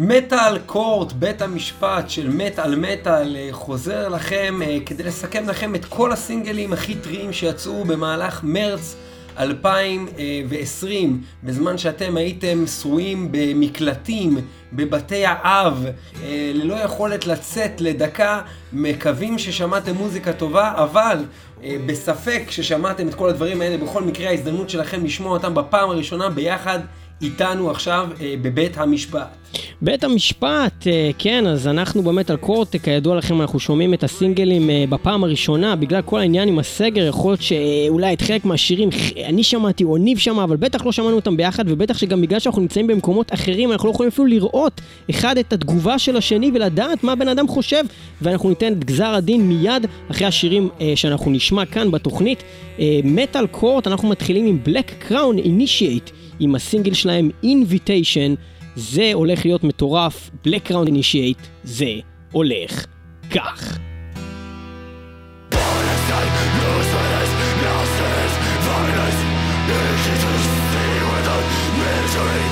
מטאל קורט, בית המשפט של מטאל מטאל אה, חוזר לכם אה, כדי לסכם לכם את כל הסינגלים הכי טריים שיצאו במהלך מרץ 2020, בזמן שאתם הייתם שרויים במקלטים, בבתי האב, אה, ללא יכולת לצאת לדקה, מקווים ששמעתם מוזיקה טובה, אבל בספק ששמעתם את כל הדברים האלה, בכל מקרה ההזדמנות שלכם לשמוע אותם בפעם הראשונה ביחד איתנו עכשיו בבית המשפט. בית המשפט, אה, כן, אז אנחנו באמת על קורט, כידוע לכם, אנחנו שומעים את הסינגלים אה, בפעם הראשונה, בגלל כל העניין עם הסגר, יכול להיות שאולי את חלק מהשירים אני שמעתי או ניב שמע, אבל בטח לא שמענו אותם ביחד, ובטח שגם בגלל שאנחנו נמצאים במקומות אחרים, אנחנו לא יכולים אפילו לראות אחד את התגובה של השני ולדעת מה הבן אדם חושב, ואנחנו ניתן את גזר הדין מיד אחרי השירים אה, שאנחנו נשמע כאן בתוכנית. מטאל קורט, אנחנו מתחילים עם Black Crown Initiate, עם הסינגל שלהם Invitation, זה הולך להיות מטורף, Blackground Initiate זה הולך כך. Misery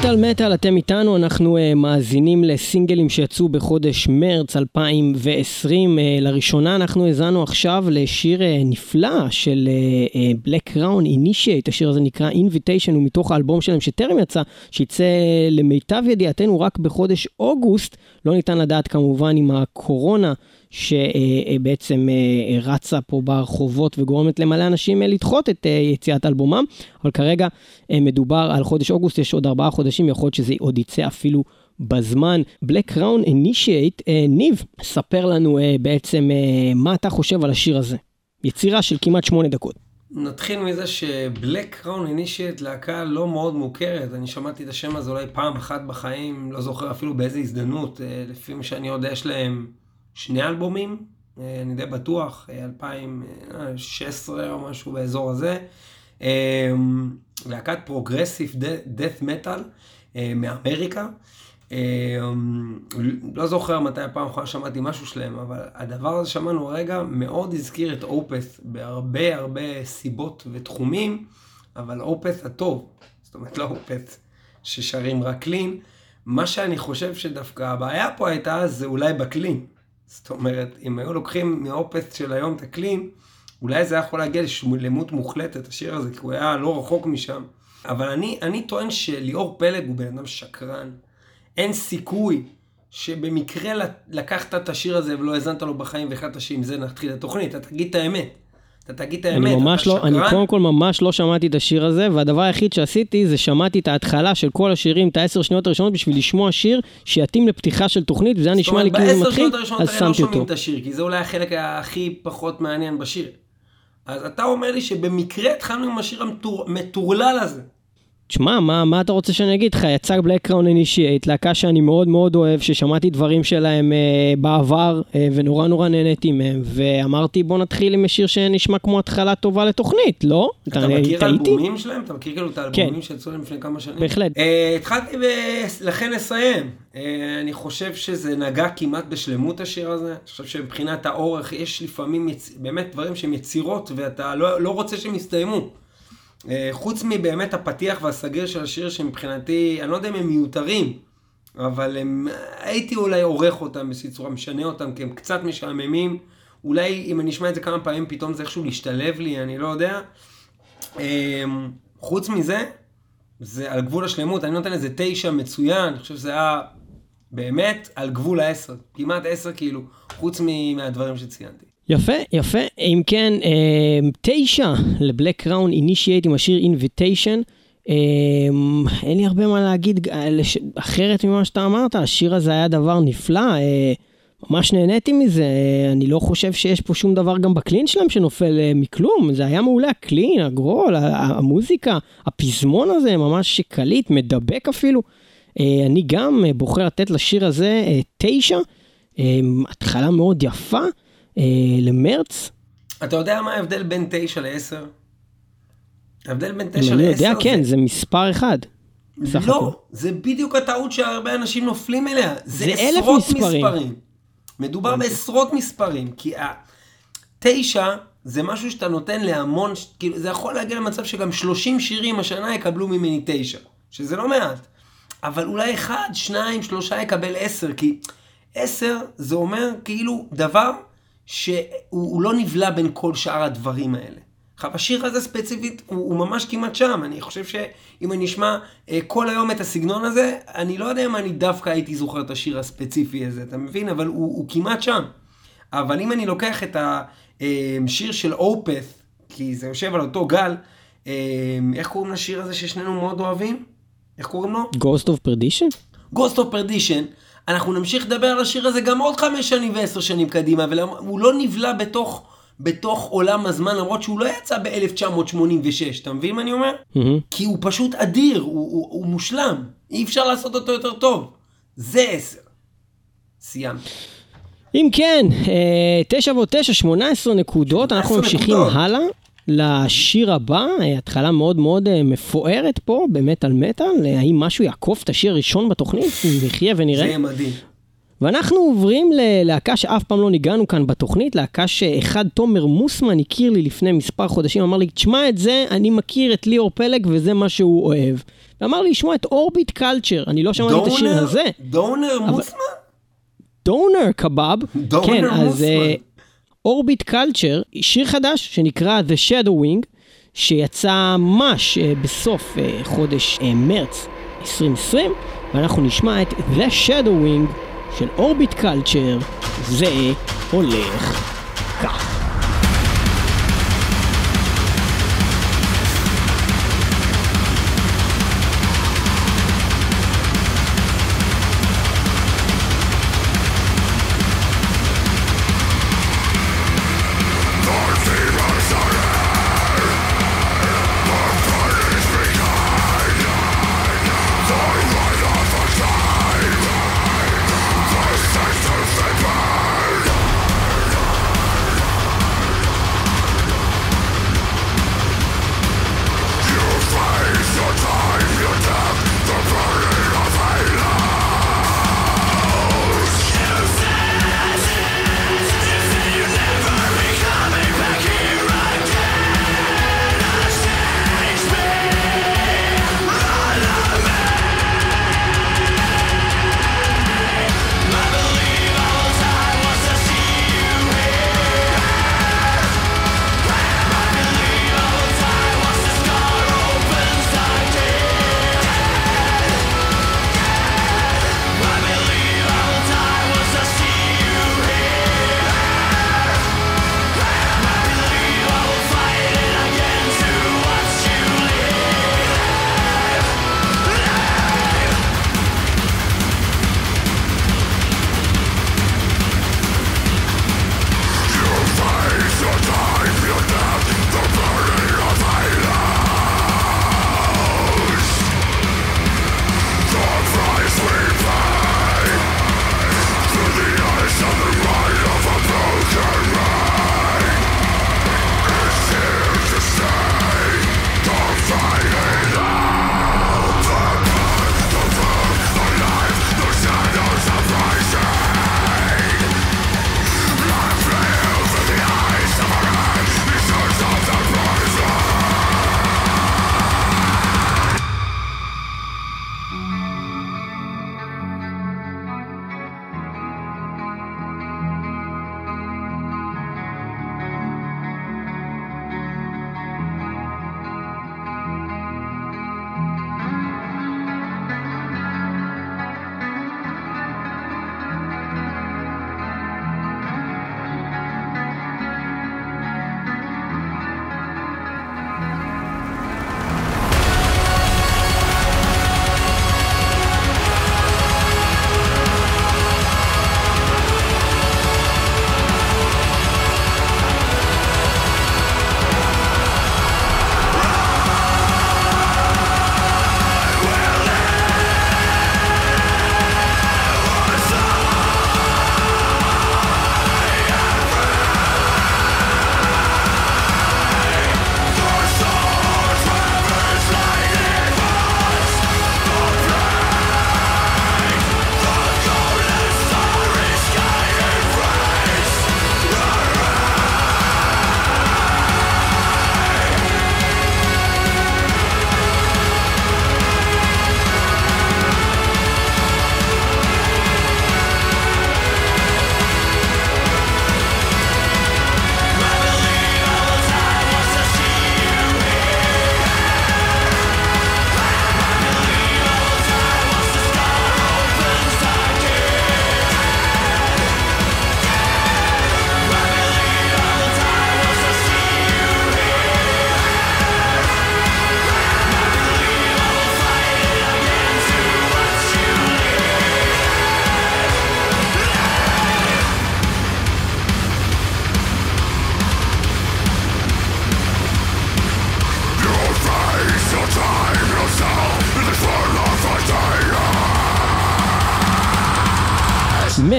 מטאל מטאל, אתם איתנו, אנחנו uh, מאזינים לסינגלים שיצאו בחודש מרץ 2020. Uh, לראשונה אנחנו האזנו עכשיו לשיר uh, נפלא של בלק ראון, אינישייט, השיר הזה נקרא Invitation, הוא מתוך האלבום שלהם שטרם יצא, שיצא למיטב ידיעתנו רק בחודש אוגוסט. לא ניתן לדעת כמובן אם הקורונה שבעצם אה, רצה פה ברחובות וגורמת למלא אנשים אה, לדחות את אה, יציאת אלבומם, אבל כרגע מדובר על חודש אוגוסט, יש עוד ארבעה חודשים, יכול להיות שזה עוד יצא אפילו בזמן. Black Crown Initiate, ניב, ספר לנו בעצם מה אתה חושב על השיר הזה. יצירה של כמעט שמונה דקות. נתחיל מזה שבלק קראון אינישייט להקה לא מאוד מוכרת, אני שמעתי את השם הזה אולי פעם אחת בחיים, לא זוכר אפילו באיזה הזדמנות, לפי מה שאני יודע יש להם שני אלבומים, אה, אני די בטוח, 2016 אה, או משהו באזור הזה. אה, להקת progressive death metal מאמריקה. לא זוכר מתי הפעם האחרונה שמעתי משהו שלהם, אבל הדבר הזה שמענו הרגע מאוד הזכיר את Opeth בהרבה הרבה סיבות ותחומים, אבל Opeth הטוב, זאת אומרת לא Opeth ששרים רק clean. מה שאני חושב שדווקא הבעיה פה הייתה זה אולי ב clean. זאת אומרת, אם היו לוקחים מה Opeth של היום את ה clean, אולי זה היה יכול להגיע לשלמות מוחלטת, השיר הזה, כי הוא היה לא רחוק משם. אבל אני, אני טוען שליאור פלג הוא בן אדם שקרן. אין סיכוי שבמקרה לקחת את השיר הזה ולא האזנת לו בחיים והחלטת שעם זה נתחיל את התוכנית, אתה תגיד את האמת. אתה תגיד את האמת, אתה לא, שקרן. אני קודם כל ממש לא שמעתי את השיר הזה, והדבר היחיד שעשיתי זה שמעתי את ההתחלה של כל השירים, את העשר שניות הראשונות, בשביל לשמוע שיר שיתאים לפתיחה של תוכנית, וזה היה נשמע לי כאילו מתחיל, אז שמתי אותו. בעשר שניות הראשונות לא שומעים את השיר, כי זה אולי החלק הכי פחות מעניין בשיר. אז אתה אומר לי שבמקרה התחלנו עם השיר המטורלל הזה. תשמע, מה, מה אתה רוצה שאני אגיד לך? יצא Black Crown Initiate, להקה שאני מאוד מאוד אוהב, ששמעתי דברים שלהם אה, בעבר, אה, ונורא נורא נהניתי מהם, ואמרתי בוא נתחיל עם שיר שנשמע כמו התחלה טובה לתוכנית, לא? אתה, אתה מכיר אלבומים שלהם? אתה מכיר כאילו את האלבומים כן. שיצאו להם לפני כמה שנים? בהחלט. אה, התחלתי ב... לכן לסיים. אה, אני חושב שזה נגע כמעט בשלמות השיר הזה. אני חושב שמבחינת האורך, יש לפעמים יצ... באמת דברים שהם יצירות, ואתה לא, לא רוצה שהם יסתיימו. אה, חוץ מבאמת הפתיח והסגיר של השיר שמבחינתי, אני לא יודע אם הם מיותרים, אבל הם, הייתי אולי עורך אותם באיזושהי צורה, משנה אותם, כי הם קצת משעממים. אולי אם אני אשמע את זה כמה פעמים, פתאום זה איכשהו להשתלב לי, אני לא יודע. אה, חוץ מזה, זה על גבול השלמות, אני נותן איזה תשע מצוין, אני חושב שזה היה באמת על גבול העשר, כמעט עשר כאילו, חוץ מהדברים שציינתי. יפה, יפה. אם כן, אה, תשע ל Black Crown Initiate עם השיר Invitation. אה, אין לי הרבה מה להגיד אחרת ממה שאתה אמרת, השיר הזה היה דבר נפלא. אה, ממש נהניתי מזה, אני לא חושב שיש פה שום דבר גם ב clean שלהם שנופל מכלום, זה היה מעולה, ה clean, ה growl, המוזיקה, הפזמון הזה ממש קליט, מדבק אפילו. אני גם בוחר לתת לשיר הזה תשע, התחלה מאוד יפה. אה, למרץ. אתה יודע מה ההבדל בין 9 ל-10? ההבדל בין 9 ל-10 אני יודע, כן, זה מספר אחד. לא, זה בדיוק הטעות שהרבה אנשים נופלים אליה. זה, זה עשרות מספרים. מספרים. מדובר. בעשרות מספרים, כי ה-9 זה משהו שאתה נותן להמון, כאילו, זה יכול להגיע למצב שגם 30 שירים השנה יקבלו ממני 9, שזה לא מעט. אבל אולי אחד, שניים, שלושה יקבל 10, כי 10 זה אומר כאילו דבר שהוא לא נבלע בין כל שאר הדברים האלה. עכשיו, השיר הזה ספציפית הוא, הוא ממש כמעט שם. אני חושב שאם אני אשמע אה, כל היום את הסגנון הזה, אני לא יודע אם אני דווקא הייתי זוכר את השיר הספציפי הזה, אתה מבין? אבל הוא, הוא כמעט שם. אבל אם אני לוקח את השיר אה, של אופת, כי זה יושב על אותו גל, אה, איך קוראים לשיר הזה ששנינו מאוד אוהבים? איך קוראים לו? Ghost of Perdition? Ghost of Perdition. אנחנו נמשיך לדבר על השיר הזה גם עוד חמש שנים ועשר שנים קדימה, והוא לא נבלע בתוך, בתוך עולם הזמן, למרות שהוא לא יצא ב-1986, אתה מבין מה אני אומר? Mm-hmm. כי הוא פשוט אדיר, הוא, הוא, הוא מושלם, אי אפשר לעשות אותו יותר טוב. זה עשר. סיימתי. אם כן, אה, תשע ועוד תשע, שמונה עשרה נקודות, אנחנו ממשיכים נקודות. הלאה. לשיר הבא, אה, התחלה מאוד מאוד אה, מפוארת פה במטאל מטאל, האם משהו יעקוף את השיר הראשון בתוכנית? נחיה ונראה. זה יהיה מדהים. ואנחנו עוברים ללהקה שאף פעם לא ניגענו כאן בתוכנית, להקה שאחד תומר מוסמן הכיר לי לפני מספר חודשים, אמר לי, תשמע את זה, אני מכיר את ליאור פלג וזה מה שהוא אוהב. ואמר לי, שמע את אורביט קלצ'ר, אני לא שמעתי את השיר הזה. דונר מוסמן? דונר קבב. דונר כן, אז מוסמן. אורביט קלצ'ר, שיר חדש שנקרא The Shadow Wing, שיצא ממש אה, בסוף אה, חודש אה, מרץ 2020, ואנחנו נשמע את The Shadow Wing של אורביט קלצ'ר, זה הולך כך.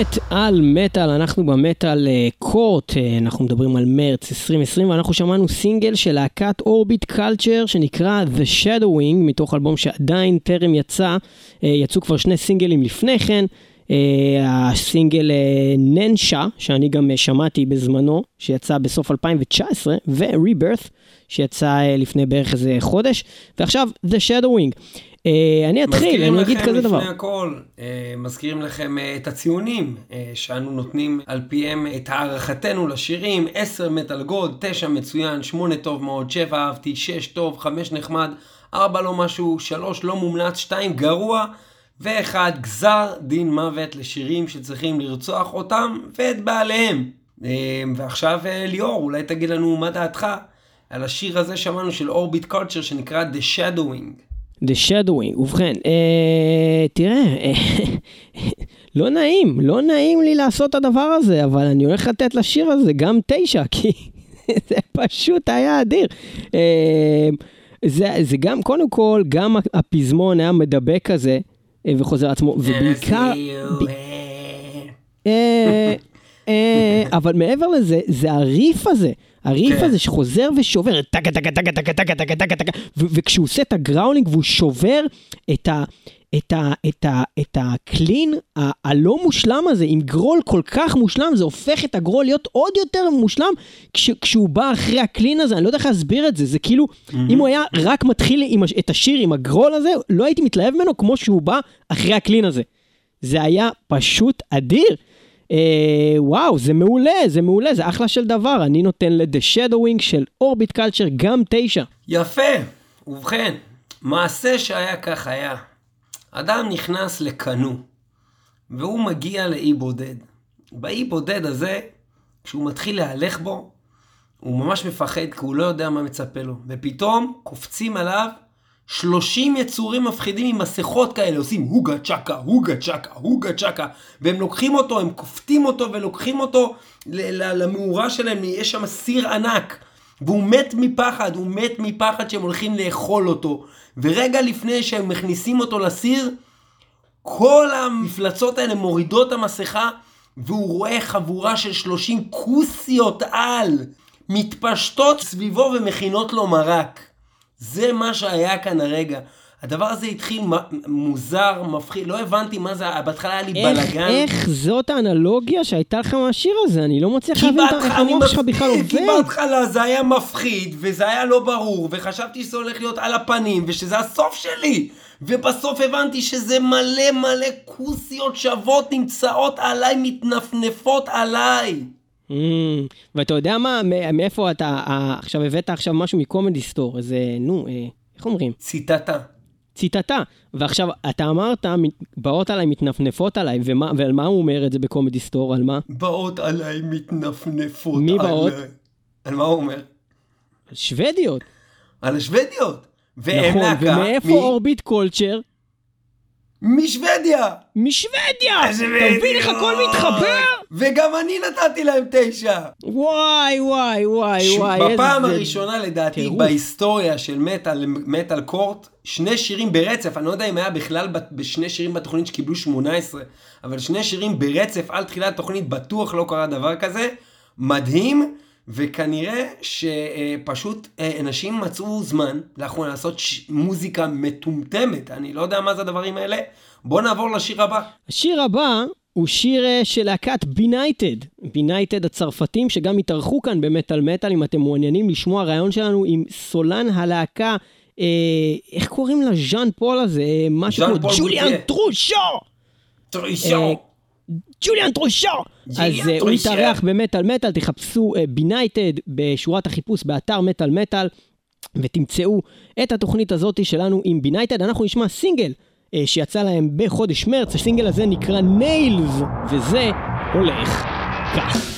מת על מטאל, אנחנו במטאל אה, קורט, אה, אנחנו מדברים על מרץ 2020 ואנחנו שמענו סינגל של להקת אורביט קלצ'ר שנקרא The Shadowing מתוך אלבום שעדיין טרם יצא, אה, יצאו כבר שני סינגלים לפני כן. הסינגל ננשה, שאני גם שמעתי בזמנו, שיצא בסוף 2019, ו-Rebirth, שיצא לפני בערך איזה חודש, ועכשיו The Shadowing. אה, אני אתחיל, אני אגיד כזה דבר. מזכירים לכם לפני הכל, אה, מזכירים לכם אה, את הציונים שאנו נותנים על פיהם את הערכתנו לשירים, 10 מטאל גוד, 9 מצוין, 8 טוב מאוד, 7 אהבתי, 6 טוב, 5 נחמד, 4 לא משהו, 3 לא מומלץ, 2 גרוע. ואחד גזר דין מוות לשירים שצריכים לרצוח אותם ואת בעליהם. ועכשיו ליאור, אולי תגיד לנו מה דעתך על השיר הזה שמענו של אורביט קולצ'ר שנקרא The Shadowing. The Shadowing, ובכן, אה, תראה, אה, לא נעים, לא נעים לי לעשות את הדבר הזה, אבל אני הולך לתת לשיר הזה גם תשע, כי זה פשוט היה אדיר. אה, זה, זה גם, קודם כל, גם הפזמון היה מדבק כזה, אה, וחוזר עצמו, ובעיקר... אה, אה, אבל מעבר לזה, זה הריף הזה. הריף כן. הזה שחוזר ושובר, טקה טקה טקה טקה טקה טקה טקה טקה, וכשהוא עושה את הגראולינג והוא שובר את ה... את, ה, את, ה, את הקלין ה, הלא מושלם הזה, עם גרול כל כך מושלם, זה הופך את הגרול להיות עוד יותר מושלם כש, כשהוא בא אחרי הקלין הזה, אני לא יודע איך להסביר את זה, זה כאילו, mm-hmm. אם הוא היה רק מתחיל עם, את השיר עם הגרול הזה, לא הייתי מתלהב ממנו כמו שהוא בא אחרי הקלין הזה. זה היה פשוט אדיר. אה, וואו, זה מעולה, זה מעולה, זה אחלה של דבר. אני נותן ל-The Shadowing של אורביט קלצ'ר גם תשע. יפה. ובכן, מעשה שהיה כך היה. אדם נכנס לקנו, והוא מגיע לאי בודד. באי בודד הזה, כשהוא מתחיל להלך בו, הוא ממש מפחד כי הוא לא יודע מה מצפה לו. ופתאום קופצים עליו 30 יצורים מפחידים עם מסכות כאלה, עושים הוגה צ'קה, הוגה צ'קה, הוגה צ'קה, והם לוקחים אותו, הם כופתים אותו ולוקחים אותו למאורה שלהם, יש שם סיר ענק, והוא מת מפחד, הוא מת מפחד שהם הולכים לאכול אותו. ורגע לפני שהם מכניסים אותו לסיר, כל המפלצות האלה מורידות את המסכה, והוא רואה חבורה של 30 כוסיות על מתפשטות סביבו ומכינות לו מרק. זה מה שהיה כאן הרגע. הדבר הזה התחיל מוזר, מפחיד, לא הבנתי מה זה, בהתחלה היה לי בלאגן. איך זאת האנלוגיה שהייתה לך מהשיר הזה? אני לא מצליח להבין איך המוח שלך בכלל עובד. כי בהתחלה זה היה מפחיד, וזה היה לא ברור, וחשבתי שזה הולך להיות על הפנים, ושזה הסוף שלי. ובסוף הבנתי שזה מלא מלא כוסיות שוות נמצאות עליי, מתנפנפות עליי. Mm, ואתה יודע מה, מאיפה אתה, אה, עכשיו הבאת עכשיו משהו מקומדי סטור, איזה, נו, אה, איך אומרים? ציטטה. ציטטה. ועכשיו, אתה אמרת, באות עליי, מתנפנפות עליי, ומה, ועל מה הוא אומר את זה בקומדי סטור? על מה? באות עליי, מתנפנפות עליי. מי באות? על מה הוא אומר? על שוודיות. על השוודיות. והם נכון, להקה. ומאיפה מ... אורביט קולצ'ר? משוודיה! משוודיה! אתה מבין איך הכל מתחבר? וגם אני נתתי להם תשע. וואי, וואי, וואי, ש... וואי. בפעם איזה... הראשונה לדעתי טירוף. בהיסטוריה של מטאל, מטאל קורט, שני שירים ברצף, אני לא יודע אם היה בכלל בשני שירים בתוכנית שקיבלו 18, אבל שני שירים ברצף על תחילת התוכנית, בטוח לא קרה דבר כזה. מדהים. וכנראה שפשוט אה, אנשים מצאו זמן לאחרונה לעשות ש... מוזיקה מטומטמת, אני לא יודע מה זה הדברים האלה. בואו נעבור לשיר הבא. השיר הבא הוא שיר אה, של להקת Benighted, Benighted הצרפתים שגם התארחו כאן במטאל מטאל, אם אתם מעוניינים לשמוע ריאיון שלנו עם סולן הלהקה, אה, איך קוראים לז'אן פול הזה? משהו כמו ג'וליאן טרושו! טרושו! אה, ג'וליאן טרושו! אז uh, הוא התארח במטאל מטאל, תחפשו Benighted uh, בשורת החיפוש באתר מטאל מטאל, ותמצאו את התוכנית הזאת שלנו עם בינייטד. אנחנו נשמע סינגל uh, שיצא להם בחודש מרץ, הסינגל הזה נקרא ניילס, וזה הולך כך.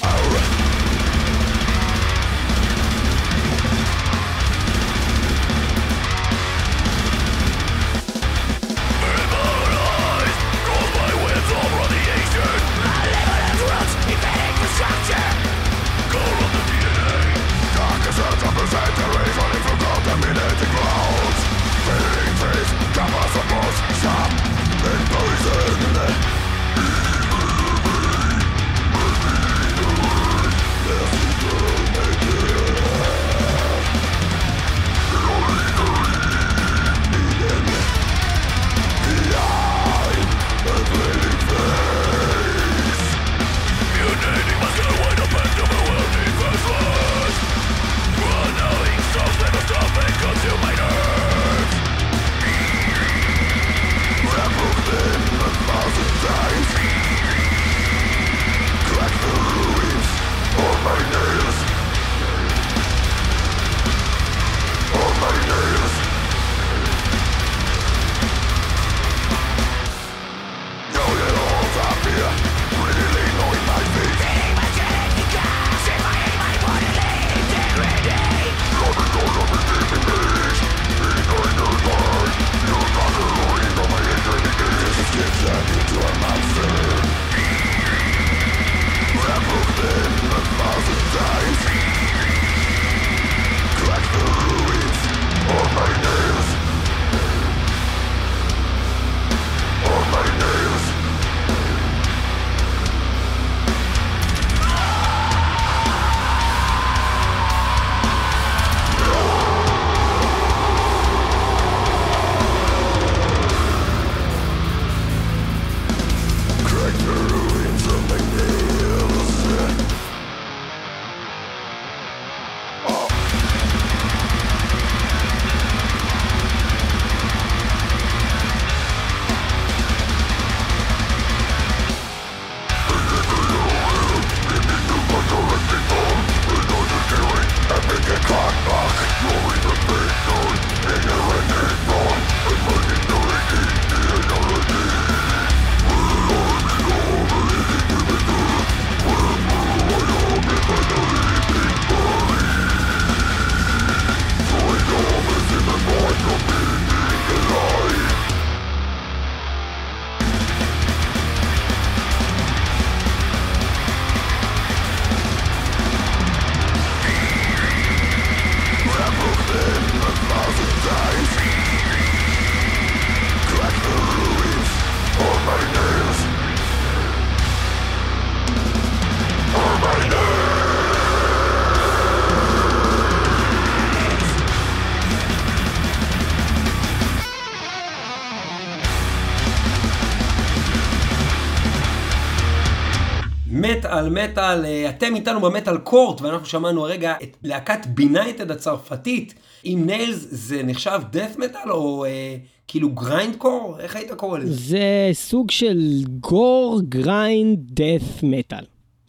מטאל, מטאל, אה, אתם איתנו במטאל court, ואנחנו שמענו הרגע את להקת Benighted הצרפתית. עם Nails זה נחשב death metal או אה, כאילו grindcore? איך היית קורא לזה? זה סוג של gore grind death metal.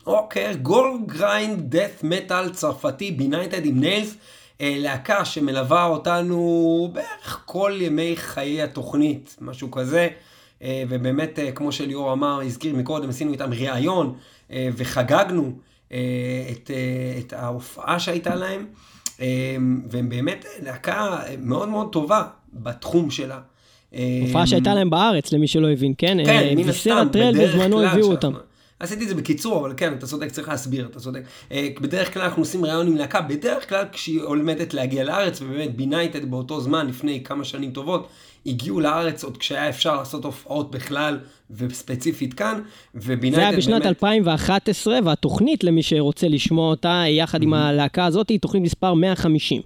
אוקיי, gore grind death metal צרפתי Benighted עם Nails. אה, להקה שמלווה אותנו בערך כל ימי חיי התוכנית, משהו כזה. אה, ובאמת, כמו שליאור אמר, הזכיר מקודם, עשינו איתם ראיון וחגגנו את, את ההופעה שהייתה להם. והם באמת להקה מאוד מאוד טובה בתחום שלה. הופעה שהייתה להם בארץ, למי שלא הבין, כן? כן, מן הסתם, בדרך כלל. בזמנו הביאו אותם. עשיתי את זה בקיצור, אבל כן, אתה צודק, צריך להסביר, אתה צודק. אה, בדרך כלל אנחנו עושים ראיון עם להקה, בדרך כלל כשהיא עומדת להגיע לארץ, ובאמת בינייטד באותו זמן, לפני כמה שנים טובות, הגיעו לארץ עוד כשהיה אפשר לעשות הופעות בכלל, וספציפית כאן, ובינייטד באמת... זה היה בשנת 2011, והתוכנית, למי שרוצה לשמוע אותה, יחד עם הלהקה הזאת, היא תוכנית מספר 150.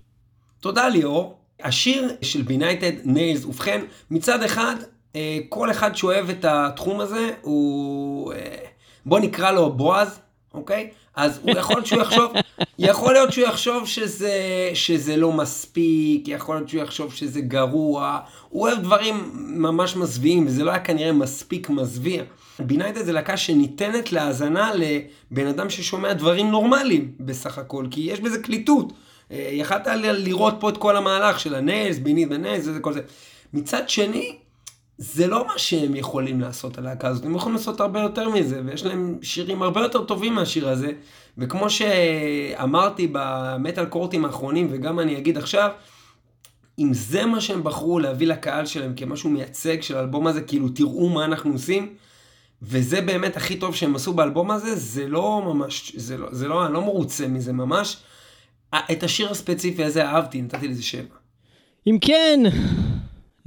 תודה ליאור. השיר של בינייטד ניילס, ובכן, מצד אחד, אה, כל אחד שאוהב את התחום הזה, הוא... אה, בוא נקרא לו בועז, אוקיי? אז הוא יכול להיות שהוא יחשוב, יכול להיות שהוא יחשוב שזה, שזה לא מספיק, יכול להיות שהוא יחשוב שזה גרוע, הוא אוהב דברים ממש מזוויעים, וזה לא היה כנראה מספיק מזוויע. בינייטד זה להקה שניתנת להאזנה לבן אדם ששומע דברים נורמליים בסך הכל, כי יש בזה קליטות. אה, יכלת לראות פה את כל המהלך של הנס, בינית בנס, וזה כל זה. מצד שני, זה לא מה שהם יכולים לעשות, הלהקה הזאת, הם יכולים לעשות הרבה יותר מזה, ויש להם שירים הרבה יותר טובים מהשיר הזה, וכמו שאמרתי במטאל קורטים האחרונים, וגם אני אגיד עכשיו, אם זה מה שהם בחרו להביא לקהל שלהם כמשהו מייצג של האלבום הזה, כאילו תראו מה אנחנו עושים, וזה באמת הכי טוב שהם עשו באלבום הזה, זה לא ממש, זה לא, זה לא, אני לא מרוצה מזה ממש. את השיר הספציפי הזה אהבתי, נתתי לזה שבע. אם כן,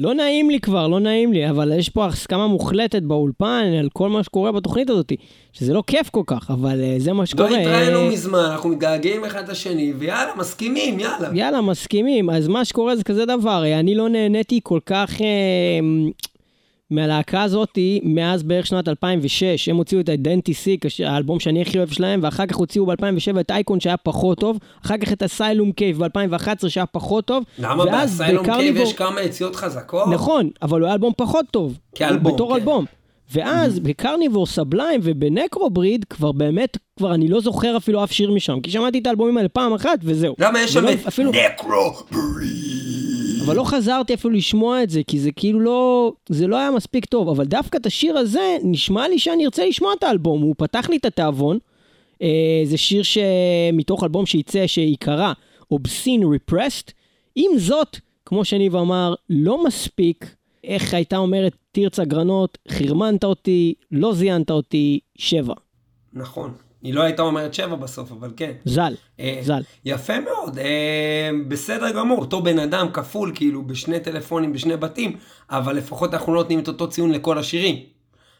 לא נעים לי כבר, לא נעים לי, אבל יש פה הסכמה מוחלטת באולפן על כל מה שקורה בתוכנית הזאת, שזה לא כיף כל כך, אבל uh, זה מה שקורה. לא התראינו מזמן, אנחנו מתגעגעים אחד לשני, ויאללה, מסכימים, יאללה. יאללה, מסכימים. אז מה שקורה זה כזה דבר, אני לא נהניתי כל כך... Uh, מהלהקה הזאתי מאז בערך שנת 2006, הם הוציאו את ה- Identisick האלבום שאני הכי אוהב שלהם, ואחר כך הוציאו ב-2007 את אייקון שהיה פחות טוב, אחר כך את Asylum Cave ב-2011 שהיה פחות טוב. למה ב Asylum Cave יש כמה יציאות חזקות? נכון, אבל הוא היה אלבום פחות טוב. כאלבום, בתור כן. אלבום. ואז mm-hmm. ב Carnivore Sublime וב Necrobreed כבר באמת, כבר אני לא זוכר אפילו אף שיר משם, כי שמעתי את האלבומים האלה פעם אחת וזהו. למה יש שם את אפילו... Necrobreed? אבל לא חזרתי אפילו לשמוע את זה, כי זה כאילו לא, זה לא היה מספיק טוב, אבל דווקא את השיר הזה, נשמע לי שאני ארצה לשמוע את האלבום, הוא פתח לי את התיאבון. אה, זה שיר שמתוך אלבום שייצא, שיקרא Obscene Repressed. עם זאת, כמו שניב אמר, לא מספיק איך הייתה אומרת תרצה גרנות, חרמנת אותי, לא זיינת אותי, שבע. נכון. היא לא הייתה אומרת שבע בסוף, אבל כן. ז"ל, אה, ז"ל. יפה מאוד, אה, בסדר גמור, אותו בן אדם כפול, כאילו, בשני טלפונים, בשני בתים, אבל לפחות אנחנו לא נותנים את אותו ציון לכל השירים.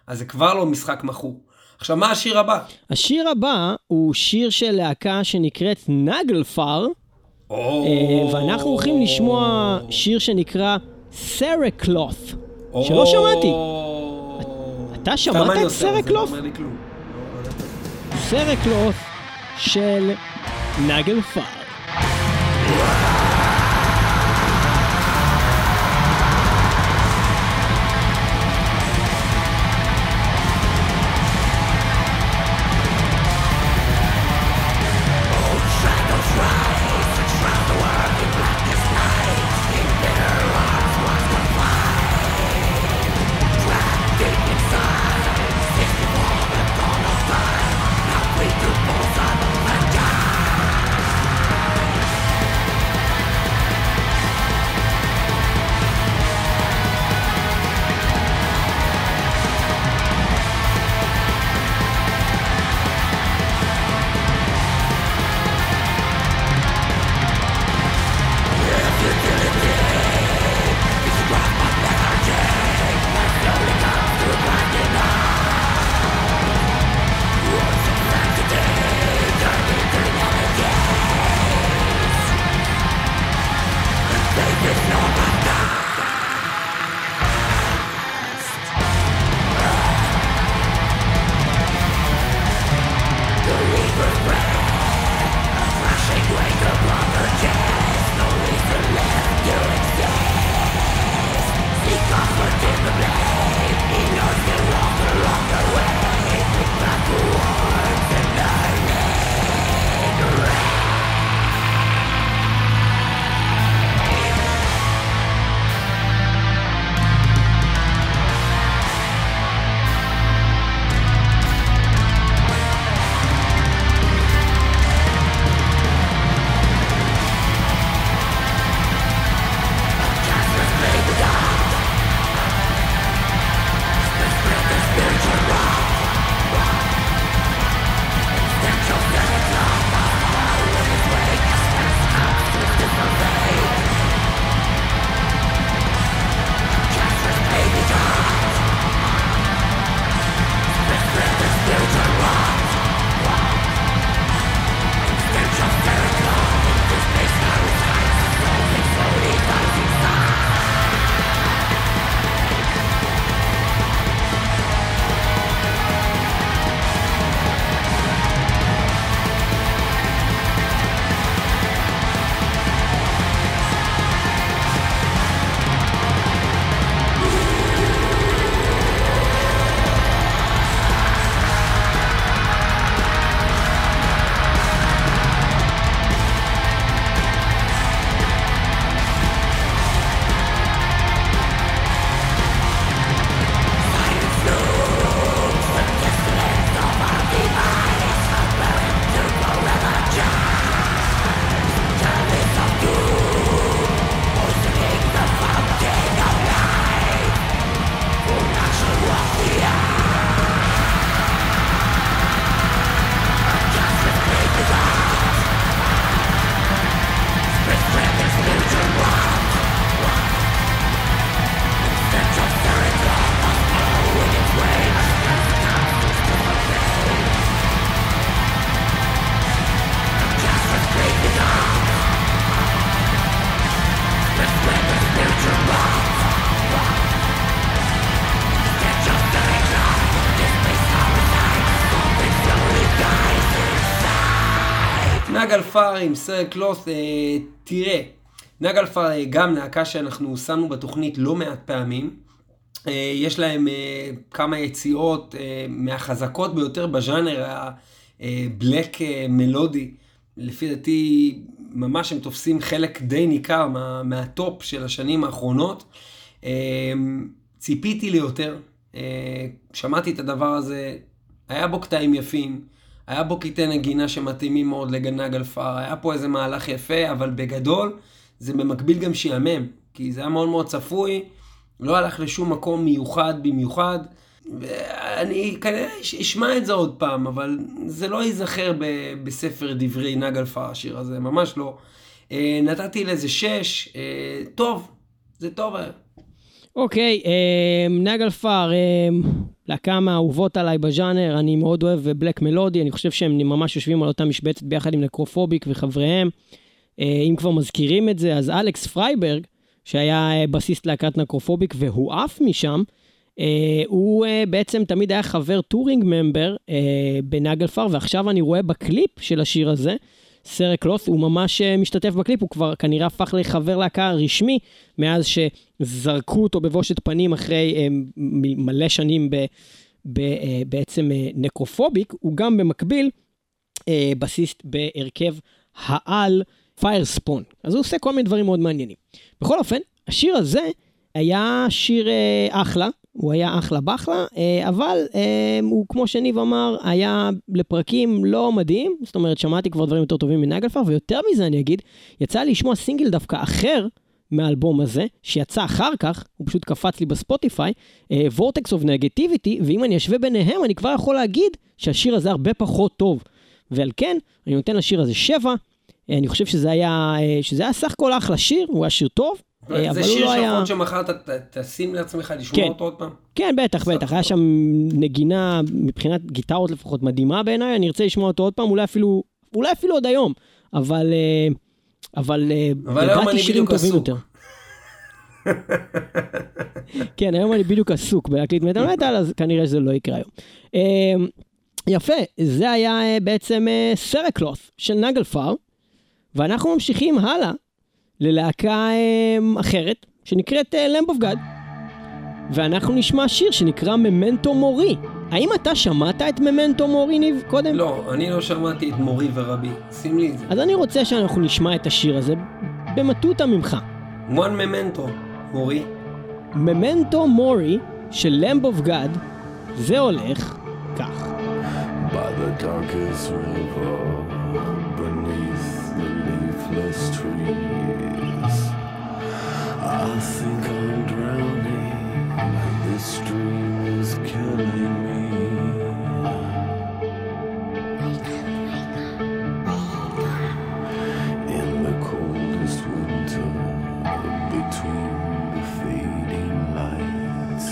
אז זה כבר לא משחק מכור. עכשיו, מה השיר הבא? השיר הבא הוא שיר של להקה שנקראת נגלפר, oh. אה, ואנחנו הולכים לשמוע שיר שנקרא סרקלוף. שלא שמעתי. אתה שמעת את סרקלוף? סרקלוף של נגל פאר. נגלפר עם סרט קלוס, אה, תראה, נגלפר אה, גם להקה שאנחנו שמנו בתוכנית לא מעט פעמים. אה, יש להם כמה יציאות מהחזקות ביותר בז'אנר הבלק מלודי. לפי דעתי, ממש הם תופסים חלק די ניכר מה, מהטופ של השנים האחרונות. ציפיתי ליותר, שמעתי את הדבר הזה, היה בו קטעים יפים, היה בו קטעי נגינה שמתאימים מאוד לגנג אלפר, היה פה איזה מהלך יפה, אבל בגדול זה במקביל גם שיאמם, כי זה היה מאוד מאוד צפוי, לא הלך לשום מקום מיוחד במיוחד. ואני כנראה אשמע את זה עוד פעם, אבל זה לא ייזכר ב- בספר דברי נגלפר השיר הזה, ממש לא. אה, נתתי לזה שש, אה, טוב, זה טוב. אוקיי, אה, Naglfar, אה, להקה מהאהובות עליי בז'אנר, אני מאוד אוהב black מלודי, אני חושב שהם ממש יושבים על אותה משבצת ביחד עם Necrophobic וחבריהם. אה, אם כבר מזכירים את זה, אז אלכס פרייברג, שהיה אה, בסיסט להקת Necrophobic והוא עף משם, אה, הוא בעצם תמיד היה חבר touring member ב Naglfar, ועכשיו אני רואה בקליפ של השיר הזה, Cerecloth, הוא ממש אה, משתתף בקליפ, הוא כבר כנראה הפך לחבר להקה רשמי, מאז שזרקו אותו בבושת פנים אחרי אה, מלא שנים ב, ב, אה, בעצם נקרופוביק, הוא גם במקביל בסיסט בהרכב העל פיירספון. אז הוא עושה כל מיני דברים מאוד מעניינים. בכל אופן, השיר הזה היה שיר אחלה, הוא היה אחלה בחלה, אה, אבל אה, הוא, כמו שניב אמר, היה לפרקים לא מדהים, זאת אומרת, שמעתי כבר דברים יותר טובים מנגלפר, ויותר מזה אני אגיד, יצא לי לשמוע סינגל דווקא אחר מהאלבום הזה, שיצא אחר כך, הוא פשוט קפץ לי בספוטיפיי, אה, Vortex of Negativity, ואם אני אשווה ביניהם, אני כבר יכול להגיד שהשיר הזה הרבה פחות טוב. ועל כן, אני נותן לשיר הזה שבע, אני חושב שזה היה, שזה היה סך הכל אחלה שיר, הוא היה שיר טוב, זה הוא שיר לא. להיות שמחר תשים לעצמך לשמוע כן. אותו עוד פעם. כן, בטח, בטח. היה. שם נגינה, מבחינת גיטרות לפחות, מדהימה בעיניי, אני ארצה לשמוע אותו עוד פעם, אולי אפילו, אולי אפילו עוד היום, אבל... אה, אבל, אה, אבל היום אני בדיוק עסוק. כן, היום אני בדיוק עסוק בלהקליט מטאל מטאל, אז כנראה שזה לא יקרה היום. אה, יפה, זה היה אה, בעצם אה, Cerecloth של Naglfar, ואנחנו ממשיכים הלאה ללהקה אה, אחרת, שנקראת Lamb of God. ואנחנו נשמע שיר שנקרא Memento Mori. האם אתה שמעת את ממנטו מורי, ניב, קודם? לא, אני לא שמעתי את מורי ורבי. שים לי את זה. אז אני רוצה שאנחנו נשמע את השיר הזה במטותא ממך. one memento, מורי. ממנטו מורי של למב אוף גאד, זה הולך כך. by the darkest river beneath the leafless trees. I think I'm drowning. This dream is killing me. In the coldest winter, between the fading lights.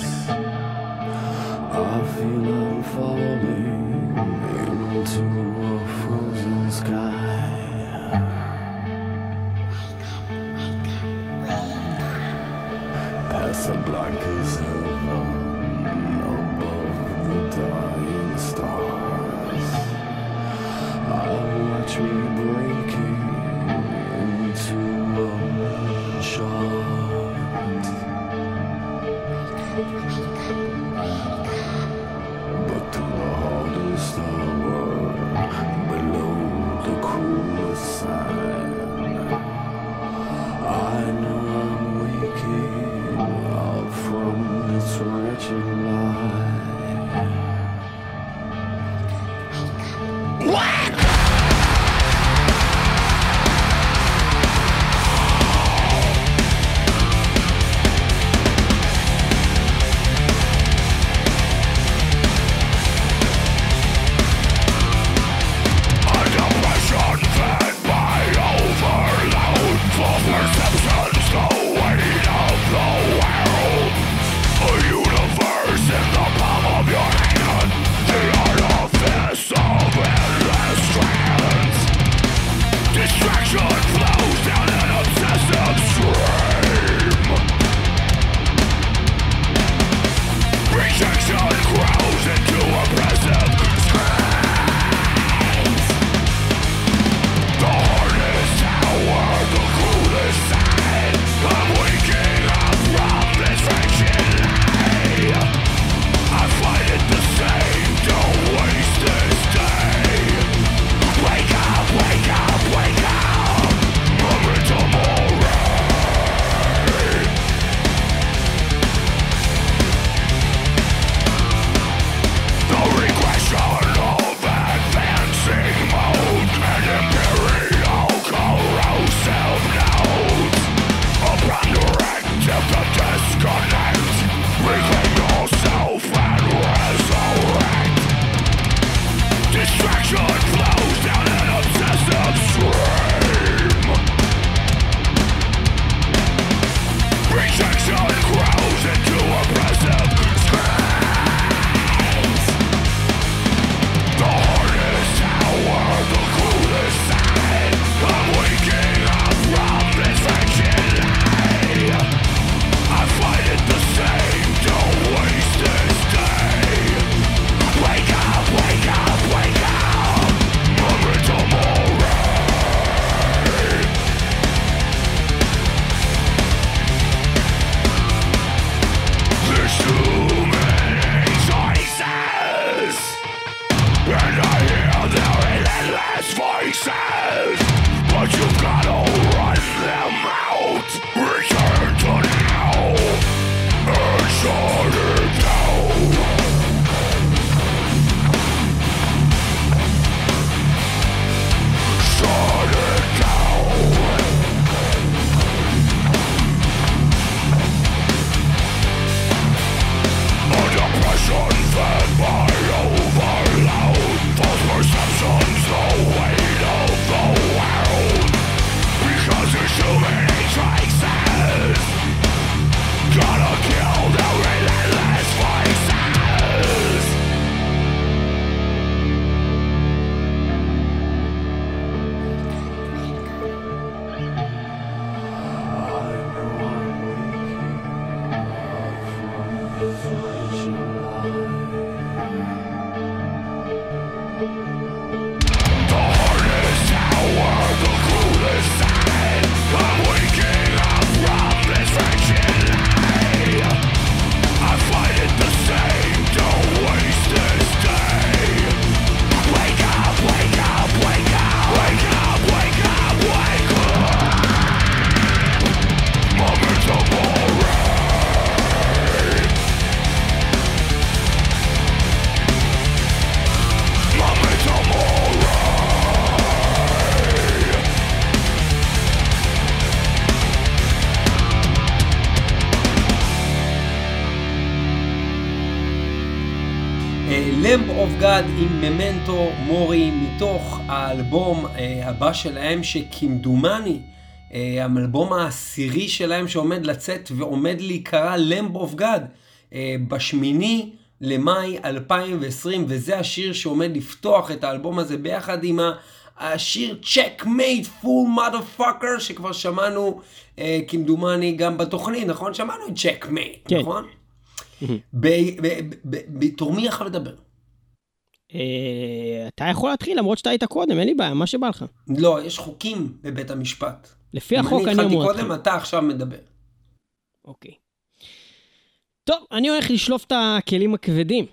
I feel I'm falling into a frozen sky. Marcus. האלבום אה, הבא שלהם שכמדומני אה, האלבום העשירי שלהם שעומד לצאת ועומד להיקרא Lamb of God בשמיני למאי 2020 וזה השיר שעומד לפתוח את האלבום הזה ביחד עם. השיר Checkmate fool motherfucker שכבר שמענו אה, כמדומני גם בתוכנית, נכון? שמענו את Checkmate, כן. נכון? בתור מי יכול לדבר? אה, אתה יכול להתחיל למרות שאתה היית קודם, אין לי בעיה, מה שבא לך. לא, יש חוקים בבית המשפט. לפי החוק אני אני אמור התחלתי להתחיל. קודם, אתה עכשיו מדבר. אוקיי. טוב, אני הולך לשלוף את הכלים הכבדים,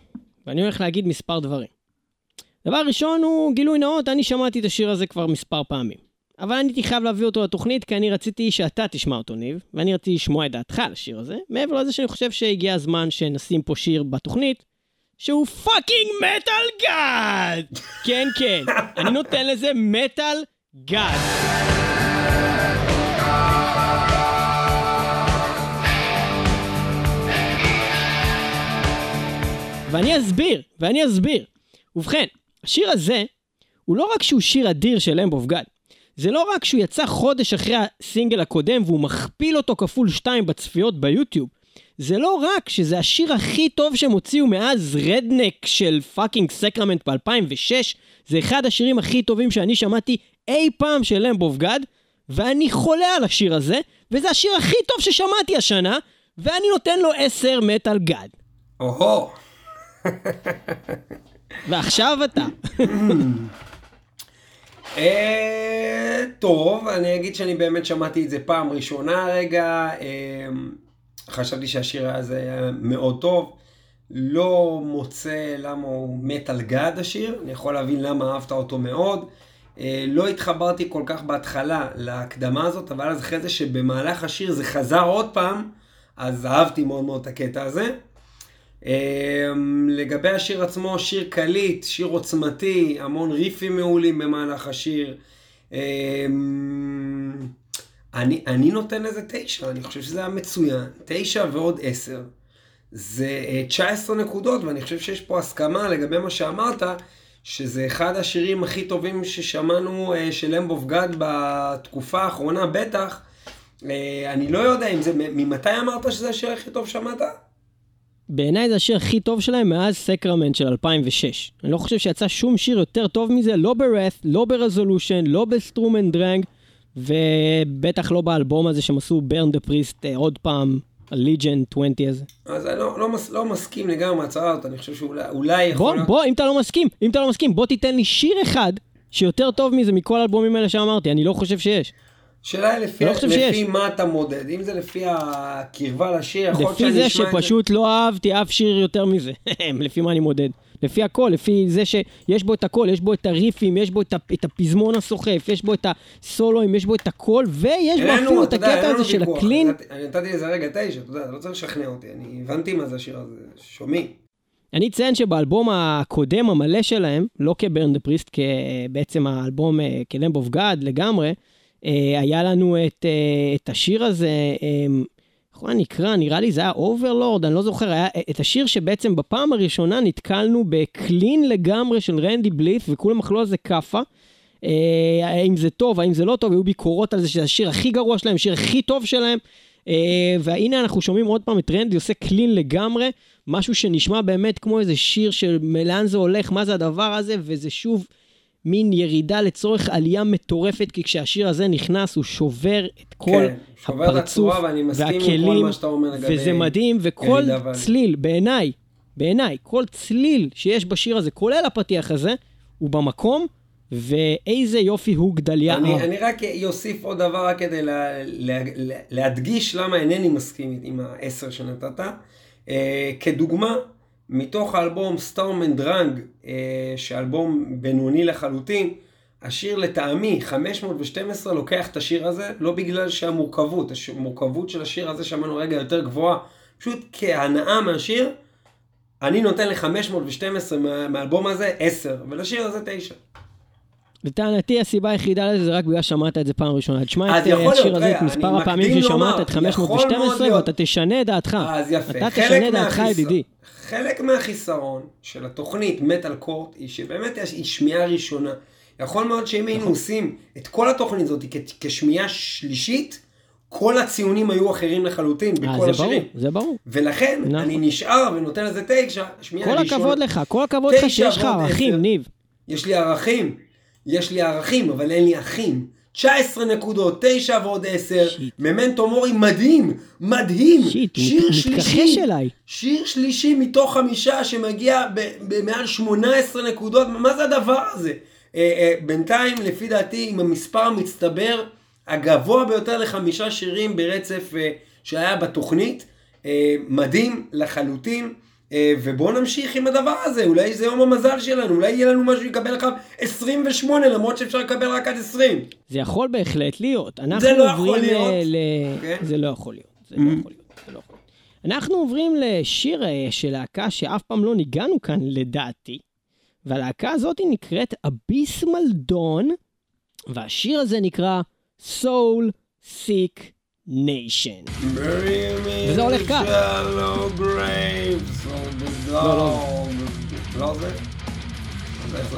ואני הולך להגיד מספר דברים. דבר ראשון הוא גילוי נאות, אני שמעתי את השיר הזה כבר מספר פעמים. אבל אני הייתי חייב להביא אותו לתוכנית, כי אני רציתי שאתה תשמע אותו, ניב, ואני רציתי לשמוע את דעתך על השיר הזה, מעבר לזה שאני חושב שהגיע הזמן שנשים פה שיר בתוכנית, שהוא fucking metal god! כן, כן, אני נותן לזה metal god. ואני אסביר, ואני אסביר. ובכן, השיר הזה, הוא לא רק שהוא שיר אדיר של Lamb of God, זה לא רק שהוא יצא חודש אחרי הסינגל הקודם והוא מכפיל אותו כפול שתיים בצפיות ביוטיוב, זה לא רק שזה השיר הכי טוב שהם הוציאו מאז Redneck של fucking Sacrament ב-2006, זה אחד השירים הכי טובים שאני שמעתי אי פעם של Lamb of God, ואני חולה על השיר הזה, וזה השיר הכי טוב ששמעתי השנה, ואני נותן לו 10 metal god. או-הו. ועכשיו אתה. אה, טוב, אני אגיד שאני באמת שמעתי את זה פעם ראשונה רגע. אה, חשבתי שהשיר הזה היה מאוד טוב. לא מוצא למה הוא מת על גד השיר, אני יכול להבין למה אהבת אותו מאוד. אה, לא התחברתי כל כך בהתחלה להקדמה הזאת, אבל אז אחרי זה שבמהלך השיר זה חזר עוד פעם, אז אהבתי מאוד מאוד את הקטע הזה. אמ, לגבי השיר עצמו, שיר קליט, שיר עוצמתי, המון ריפים מעולים במהלך השיר. אני, אני נותן לזה תשע, אני חושב שזה היה מצוין. תשע ועוד עשר. זה אה, 19 נקודות, ואני חושב שיש פה הסכמה לגבי מה שאמרת, שזה אחד השירים הכי טובים ששמענו אה, של Lamb of God בתקופה האחרונה, בטח. אה, אני לא יודע אם זה, ממתי אמרת שזה השיר הכי טוב שמעת? בעיניי זה השיר הכי טוב שלהם מאז סקרמנט של 2006. אני לא חושב שיצא שום שיר יותר טוב מזה, לא ב-Wrath, לא ב-Resolution, לא ב-Sturm und Drang, ובטח לא באלבום הזה שהם עשו ברן דה פריסט עוד פעם, הליג'ן 20 הזה. אז אני לא, לא, מס, לא מסכים לגמרי עם ההצעה הזאת, אני חושב שאולי אולי בוא, יכול... בוא, אם אתה לא מסכים, אם אתה לא מסכים, בוא תיתן לי שיר אחד שיותר טוב מזה מכל האלבומים האלה שאמרתי, אני לא חושב שיש. שאלה היא לפי, לא לפי שיש. מה אתה מודד, אם זה לפי הקרבה לשיר, יכול להיות לפי שאני זה אשמע את זה... שפשוט לא אהבתי אף שיר יותר מזה, לפי מה אני מודד. לפי הכל, לפי זה שיש בו את הכל, יש בו את הריפים, יש בו את, הפזמון הסוחף, יש בו את הסולואים, יש בו את הכל, ויש בו אפילו את הקטע הזה של. הקלין. אני נתתי לזה רגע תשע, אתה יודע, אתה לא צריך לשכנע אותי, אני הבנתי מה זה השיר הזה, שומעים. אני אציין שבאלבום הקודם המלא שלהם, לא כ-Burn the Priest, בעצם האלבום אה, כ-Lamb of God לגמרי, היה לנו את, אה, את השיר הזה, אה, איך הוא נקרא? נראה לי זה היה Overlord, אני לא זוכר, היה את השיר שבעצם בפעם הראשונה נתקלנו בקלין לגמרי של רנדי בליף, וכולם אכלו על זה כאפה. אה, האם זה טוב, האם זה לא טוב, היו ביקורות על זה שזה השיר הכי גרוע שלהם, השיר הכי טוב שלהם. אה, והנה אנחנו שומעים עוד פעם את רנדי עושה קלין לגמרי, משהו שנשמע באמת כמו איזה שיר של לאן זה הולך, מה זה הדבר הזה, וזה שוב מין ירידה לצורך עלייה מטורפת, כי כשהשיר הזה נכנס, הוא שובר את כל כן, שובר את הפרצוף הצורה, ואני והכלים. וזה מדהים, וכל. צליל, בעיניי, בעיניי, כל צליל שיש בשיר הזה, כולל הפתיח הזה, הוא במקום, ואיזה יופי הוא גדליה אני. אני רק אוסיף עוד דבר רק כדי לה, לה, לה, להדגיש למה אינני מסכים עם העשר שנתת. אה, כדוגמה, מתוך האלבום Sturm und Drang, שאלבום בינוני לחלוטין, השיר לטעמי 512 לוקח את השיר הזה, לא בגלל שהמורכבות, המורכבות של השיר הזה שמענו רגע יותר גבוהה, פשוט כהנאה מהשיר, אני נותן ל-512 מה, מהאלבום הזה 10, ולשיר הזה 9. לטענתי הסיבה היחידה לזה זה רק בגלל ששמעת את זה פעם ראשונה. תשמע את יכול אה, השיר הזה רגע, את מספר הפעמים ששמעת את יכול מאוד 512 להיות- ואתה תשנה את דעתך. אז יפה. אתה תשנה את דעתך ידידי. חלק מהחיסרון של התוכנית מטאל קורט היא שבאמת היא שמיעה ראשונה. יכול מאוד שאם נכון. היינו עושים את כל התוכנית הזאת כשמיעה שלישית, כל הציונים היו אחרים לחלוטין אה, בכל זה ברור, השירים. זה ברור. ולכן נכון. אני נשאר ונותן לזה תשע, שמיעה כל ראשונה. הכבוד לך, כל הכבוד לך שיש לך ערכים. ניב. יש לי ערכים, יש לי ערכים, אבל אין לי אחים. 19 נקודות, 9 ועוד 10, שיט. ממנטו מורי מדהים, מדהים, שיט, הוא שיר שלישי, מתכחש אליי. שיר שלישי מתוך חמישה שמגיע במעל 18 נקודות, מה זה הדבר הזה? אה, אה, בינתיים, לפי דעתי, עם המספר המצטבר הגבוה ביותר לחמישה שירים ברצף אה, שהיה בתוכנית, אה, מדהים לחלוטין. אה, ובואו נמשיך עם הדבר הזה, אולי זה יום המזל שלנו, אולי יהיה לנו משהו שיקבל עכשיו 28 למרות שאפשר לקבל רק עד 20. זה יכול בהחלט להיות. זה לא יכול להיות. ל... כן. זה לא יכול להיות. זה לא יכול להיות. זה לא יכול להיות. אנחנו עוברים לשיר אה, של להקה שאף פעם לא ניגענו כאן, לדעתי. והלהקה הזאת נקראת אביסמל דון, והשיר הזה נקרא Soul Sick Nation. וזה הולך כך. לא, לא, לא. לא זה? אז איך זה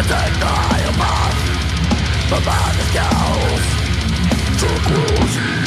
and take my path. My mind is to cruise.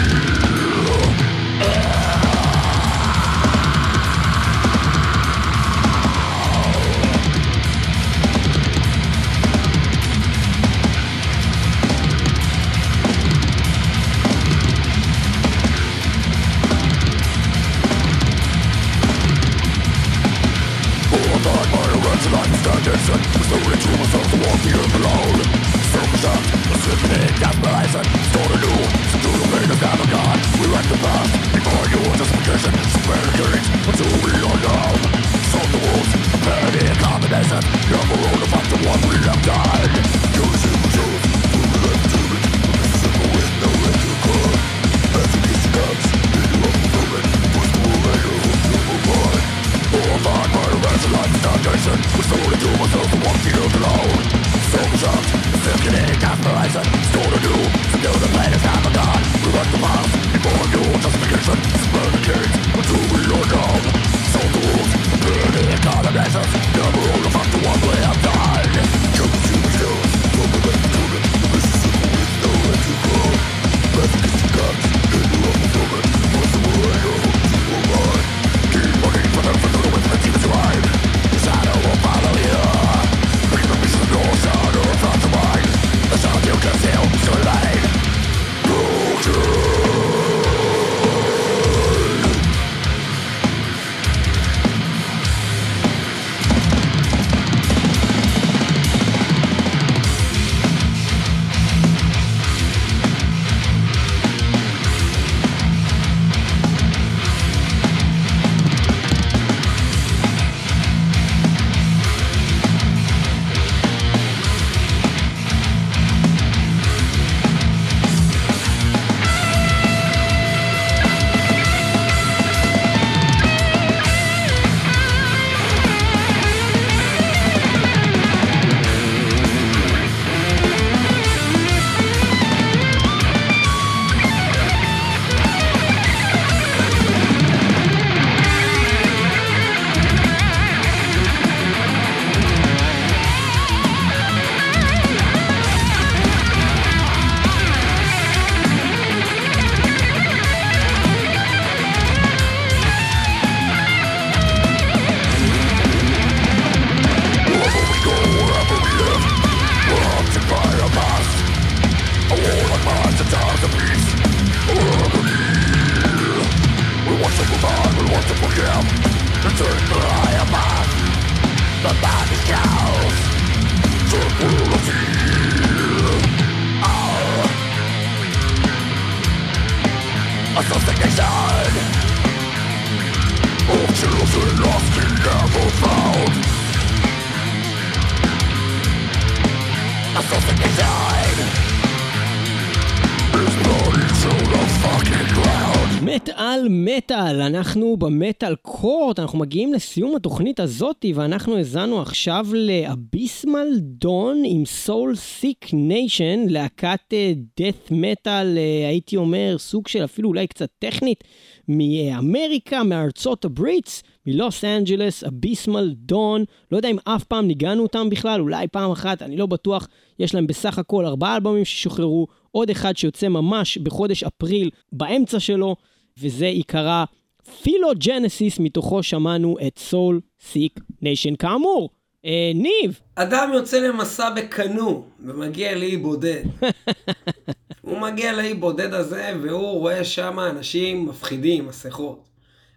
מטאל, אנחנו במטאל קורט, אנחנו מגיעים לסיום התוכנית הזאתי ואנחנו האזנו עכשיו ל-Abysmal Dawn עם Soul-Sick Nation, להקת death metal, הייתי אומר סוג של אפילו אולי קצת טכנית, מאמריקה, מארצות הברית, מלוס אנג'לס, Abysmal Dawn, לא יודע אם אף פעם ניגענו אותם בכלל, אולי פעם אחת, אני לא בטוח, יש להם בסך הכל ארבעה אלבומים ששוחררו, עוד אחד שיוצא ממש בחודש אפריל, באמצע שלו. וזה נקרא Phylogenesis, מתוכו שמענו את Soul-Sick Nation. כאמור, אה, ניב. אדם יוצא למסע בקנו ומגיע לאי בודד. הוא מגיע לאי בודד הזה והוא רואה שם אנשים מפחידים, מסכות.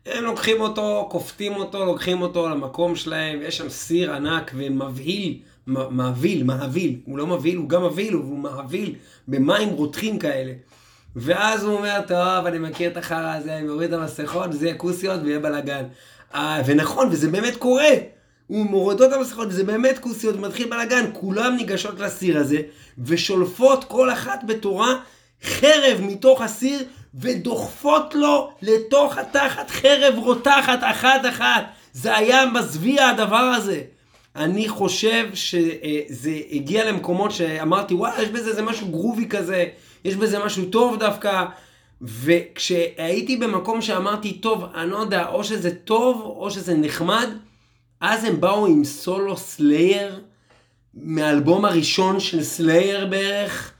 הם לוקחים אותו, כופתים אותו, לוקחים אותו למקום שלהם, ויש שם סיר ענק ומבהיל, מבהיל, מהביל, הוא לא מבהיל, הוא גם מבהיל, הוא מהביל במים רותחים כאלה. ואז הוא אומר, טוב, אני מכיר את החרא הזה, אני מוריד את המסכות, וזה יהיה כוסיות ויהיה בלאגן. אה, ונכון, וזה באמת קורה. הוא מוריד את המסכות, וזה באמת כוסיות, ומתחיל בלאגן, כולם ניגשות לסיר הזה, ושולפות כל אחת בתורה חרב מתוך הסיר, ודוחפות לו לתוך התחת חרב רותחת אחת-אחת. זה היה מזוויע הדבר הזה. אני חושב שזה הגיע למקומות שאמרתי, וואלה, יש בזה איזה משהו groovy כזה, יש בזה משהו טוב דווקא. וכשהייתי במקום שאמרתי, טוב, אני לא יודע, או שזה טוב, או שזה נחמד, אז הם באו עם סולו Slayer, מהאלבום הראשון של Slayer בערך,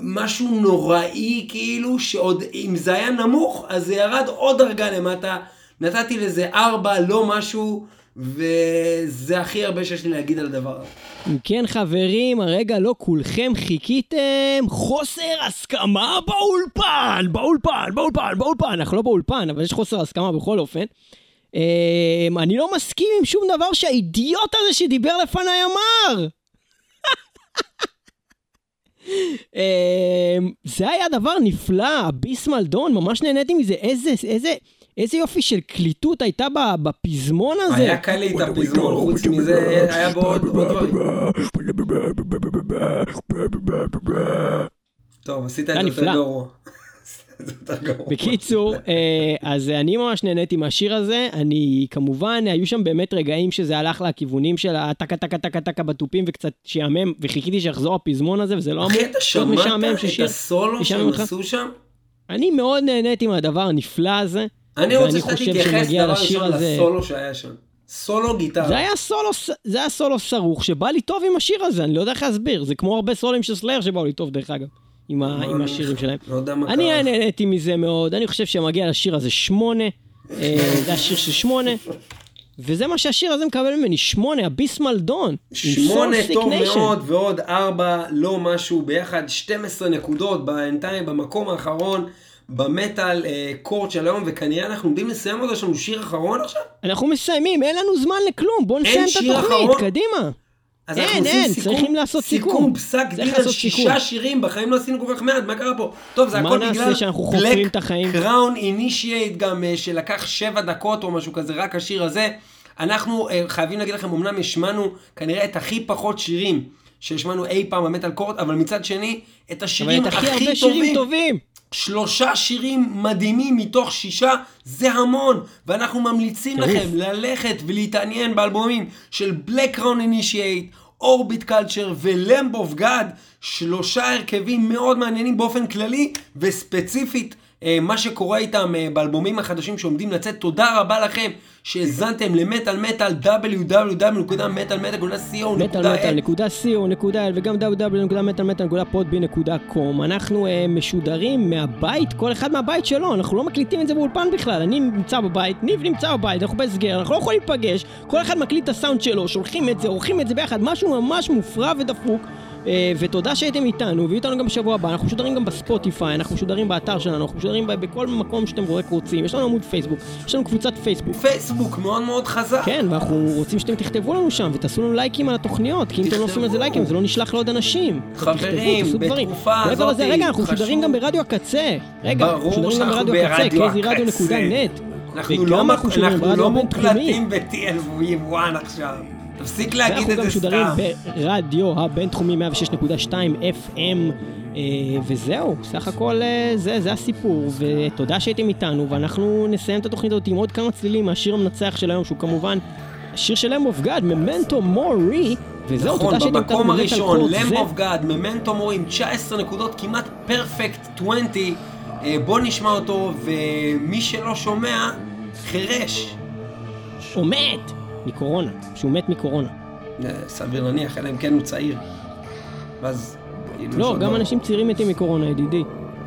משהו נוראי כאילו, שעוד, אם זה היה נמוך, אז זה ירד עוד דרגה למטה. נתתי לזה ארבע, לא משהו, וזה הכי הרבה שיש לי להגיד על הדבר הזה. אם כן חברים, הרגע לא כולכם חיכיתם, חוסר הסכמה באולפן, באולפן, באולפן, באולפן, אנחנו לא באולפן, אבל יש חוסר הסכמה בכל אופן. אה, אני לא מסכים עם שום דבר שהאידיוט הזה שדיבר לפניי אמר. אה, זה היה דבר נפלא, הביסמל דון, ממש נהניתי מזה, איזה, איזה, איזה יופי של קליטות הייתה בפזמון הזה. היה קל לי את הפזמון, חוץ מזה היה בו עוד דברים. טוב, עשית את זה יותר. גרוע. בקיצור, אה, אז אני ממש נהניתי מהשיר הזה. אני, כמובן, היו שם באמת רגעים שזה הלך לכיוונים של הטקה טקה טקה טקה בתופים וקצת שיאמם, וחיכיתי שיחזור הפזמון הזה, וזה לא אמור אחי, אתה להיות משעמם שמעת את. הסולו שהם? עשו שם? אני מאוד נהניתי מהדבר הנפלא הזה. אני רוצה שאתה תתייחס דבר ראשון הזה- לסולו שהיה שם. סולו גיטרה. זה היה סולו, זה היה סולו סרוך שבא לי טוב עם השיר הזה, אני לא יודע איך להסביר. זה כמו הרבה סולים של סלאר שבאו לי טוב, דרך אגב, עם, ה, עם השירים שלהם. לא יודע מה אני קרה. נהניתי מזה מאוד, אני חושב שמגיע לשיר הזה שמונה, אה, זה השיר של שמונה, וזה מה שהשיר הזה מקבל ממני, שמונה, הביסמל דון. שמונה טוב מאוד ועוד ארבע לא משהו ביחד 12 נקודות בינתיים במקום האחרון במטאל אה, קורט של היום וכנראה אנחנו עומדים לסיים אותו יש לנו שיר אחרון עכשיו? אנחנו מסיימים, אין לנו זמן לכלום, בואו נסיים את התוכנית? קדימה. אז אין, אנחנו אין, סיכום, צריכים לעשות סיכום. סיכום פסק דין על שישה. שירים בחיים לא עשינו כל כך מעט מה קרה פה? טוב זה מה הכל בגלל החיים? Crown the Initiate גם אה, שלקח שבע דקות או משהו כזה רק השיר הזה. אנחנו אה, חייבים להגיד לכם אמנם השמענו כנראה את הכי פחות שירים שהשמענו אי פעם במטאל קורט אבל מצד שני את השירים הכי הכי טובים. שלושה שירים מדהימים מתוך שישה, זה המון, ואנחנו ממליצים. לכם ללכת ולהתעניין באלבומים של Black Crown Initiate, Orbit Culture ו-Lamb of God, שלושה הרכבים מאוד מעניינים באופן כללי, וספציפית מה שקורה איתם אה, באלבומים החדשים שעומדים לצאת. תודה רבה לכם שהאזנתם למטאל מטאל www.מטאלמטאל.co.il מטאלמטאל.co.il וגם www.מטאלמטאל.podby.com אנחנו uh, משודרים מהבית, כל אחד מהבית שלו, אנחנו לא מקליטים את זה באולפן בכלל, אני נמצא בבית, ניב נמצא בבית, אנחנו בהסגר, אנחנו לא יכולים להיפגש, כל אחד מקליט את הסאונד שלו, שולחים את זה, עורכים את זה ביחד, משהו ממש מופרע ודפוק. Uh, ותודה שהייתם איתנו, ויהיו איתנו גם בשבוע הבא, אנחנו משודרים גם בספוטיפיי, אנחנו משודרים באתר שלנו, אנחנו משודרים בכל מקום שאתם רק רוצים, יש לנו עמוד פייסבוק, יש לנו קבוצת פייסבוק, פייסבוק מאוד מאוד חזק. כן, ואנחנו רוצים שאתם תכתבו לנו שם ותעשו לנו לייקים על התוכניות, כי אם אתם לא עושים על זה לייקים זה לא נשלח לעוד אנשים. חברים. בתקופה הזאת לזה, רגע, אנחנו משודרים גם ברדיו הקצה. רגע, משודרים גם ברדיו הקצה, kzradio.net. אנחנו לא, לא. מוקלטים ב-TLV1 עכשיו. תפסיק להגיד את גם זה משודרים סתם. ברדיו הבינתחומי 106.2 FM, אה, וזהו, סך הכל אה, זה, זה הסיפור, ותודה שהייתם איתנו, ואנחנו נסיים את התוכנית הזאת עם עוד כמה צלילים מהשיר המנצח של היום, שהוא כמובן השיר של Lamb of God, Memento Mori, וזהו, נכון, תודה שהייתם איתנו במקום הראשון, Lamb of גאד, ממנטו מורי עם 19 נקודות, כמעט פרפקט 20. אה, בוא נשמע אותו, ומי שלא שומע, חירש. מת מקורונה, שהוא מת מקורונה. אה, סביר להניח, אלא אם כן הוא צעיר. ואז... כאילו, לא, גם. אנשים צעירים מתים מקורונה, ידידי.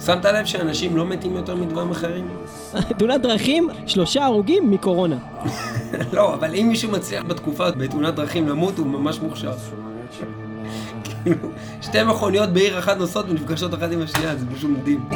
שמת לב שאנשים לא מתים יותר מדברים אחרים? תאונת דרכים, שלושה הרוגים מקורונה. לא, אבל אם מישהו מצליח בתקופה בתאונת דרכים למות, הוא ממש מוכשר. כאילו, שתי מכוניות בעיר אחת נוסעות ונפגשות אחת עם השנייה, זה פשוט מדהים.